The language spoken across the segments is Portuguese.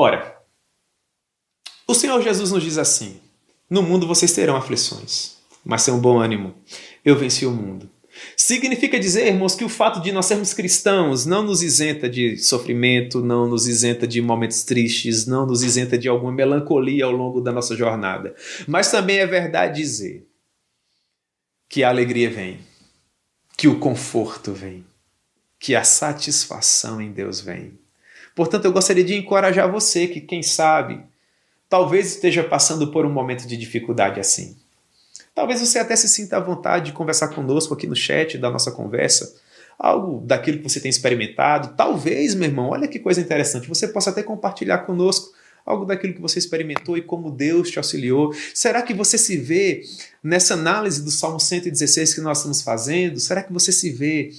Ora, o Senhor Jesus nos diz assim: No mundo vocês terão aflições, mas tenham bom ânimo. Eu venci o mundo. Significa dizer, irmãos, que o fato de nós sermos cristãos não nos isenta de sofrimento, não nos isenta de momentos tristes, não nos isenta de alguma melancolia ao longo da nossa jornada. Mas também é verdade dizer que a alegria vem, que o conforto vem, que a satisfação em Deus vem. Portanto, eu gostaria de encorajar você que, quem sabe, talvez esteja passando por um momento de dificuldade assim. Talvez você até se sinta à vontade de conversar conosco aqui no chat da nossa conversa, algo daquilo que você tem experimentado. Talvez, meu irmão, olha que coisa interessante, você possa até compartilhar conosco algo daquilo que você experimentou e como Deus te auxiliou. Será que você se vê nessa análise do Salmo 116 que nós estamos fazendo? Será que você se vê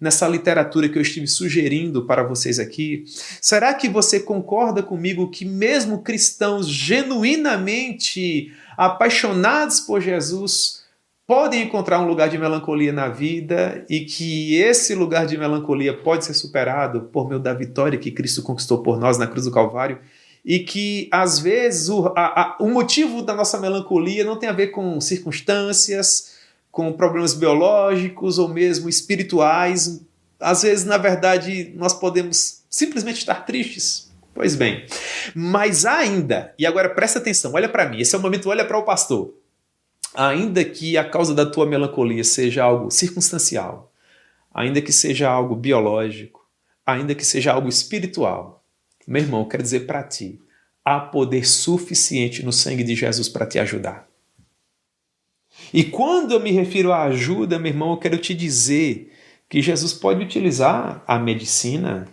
nessa literatura que eu estive sugerindo para vocês aqui? Será que você concorda comigo que, mesmo cristãos genuinamente apaixonados por Jesus, podem encontrar um lugar de melancolia na vida e que esse lugar de melancolia pode ser superado por meio da vitória que Cristo conquistou por nós na cruz do Calvário? E que às vezes o, a, a, o motivo da nossa melancolia não tem a ver com circunstâncias, com problemas biológicos ou mesmo espirituais. Às vezes, na verdade, nós podemos simplesmente estar tristes, Pois bem, mas ainda, e agora presta atenção, olha para mim, esse é o momento, olha para o pastor. Ainda que a causa da tua melancolia seja algo circunstancial, ainda que seja algo biológico, ainda que seja algo espiritual, meu irmão, quero dizer para ti, há poder suficiente no sangue de Jesus para te ajudar. E quando eu me refiro à ajuda, meu irmão, eu quero te dizer que Jesus pode utilizar a medicina,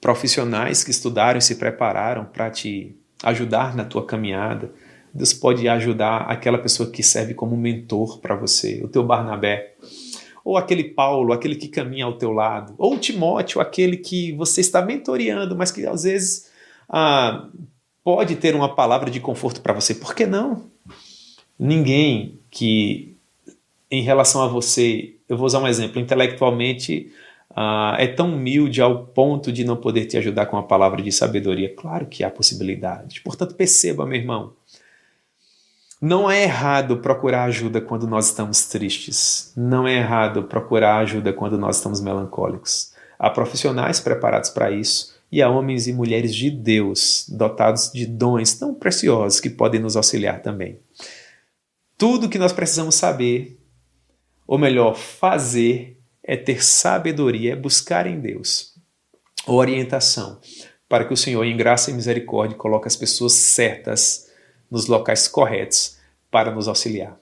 profissionais que estudaram e se prepararam para te ajudar na tua caminhada. Deus pode ajudar aquela pessoa que serve como mentor para você, o teu Barnabé, ou aquele Paulo, aquele que caminha ao teu lado, ou Timóteo, aquele que você está mentoreando, mas que às vezes ah, pode ter uma palavra de conforto para você. Por que não? Ninguém que, em relação a você, eu vou usar um exemplo, intelectualmente uh, é tão humilde ao ponto de não poder te ajudar com a palavra de sabedoria. Claro que há possibilidade. Portanto, perceba, meu irmão, não é errado procurar ajuda quando nós estamos tristes. Não é errado procurar ajuda quando nós estamos melancólicos. Há profissionais preparados para isso e há homens e mulheres de Deus dotados de dons tão preciosos que podem nos auxiliar também. Tudo que nós precisamos saber, ou melhor, fazer, é ter sabedoria, é buscar em Deus orientação, para que o Senhor, em graça e misericórdia, coloque as pessoas certas nos locais corretos para nos auxiliar.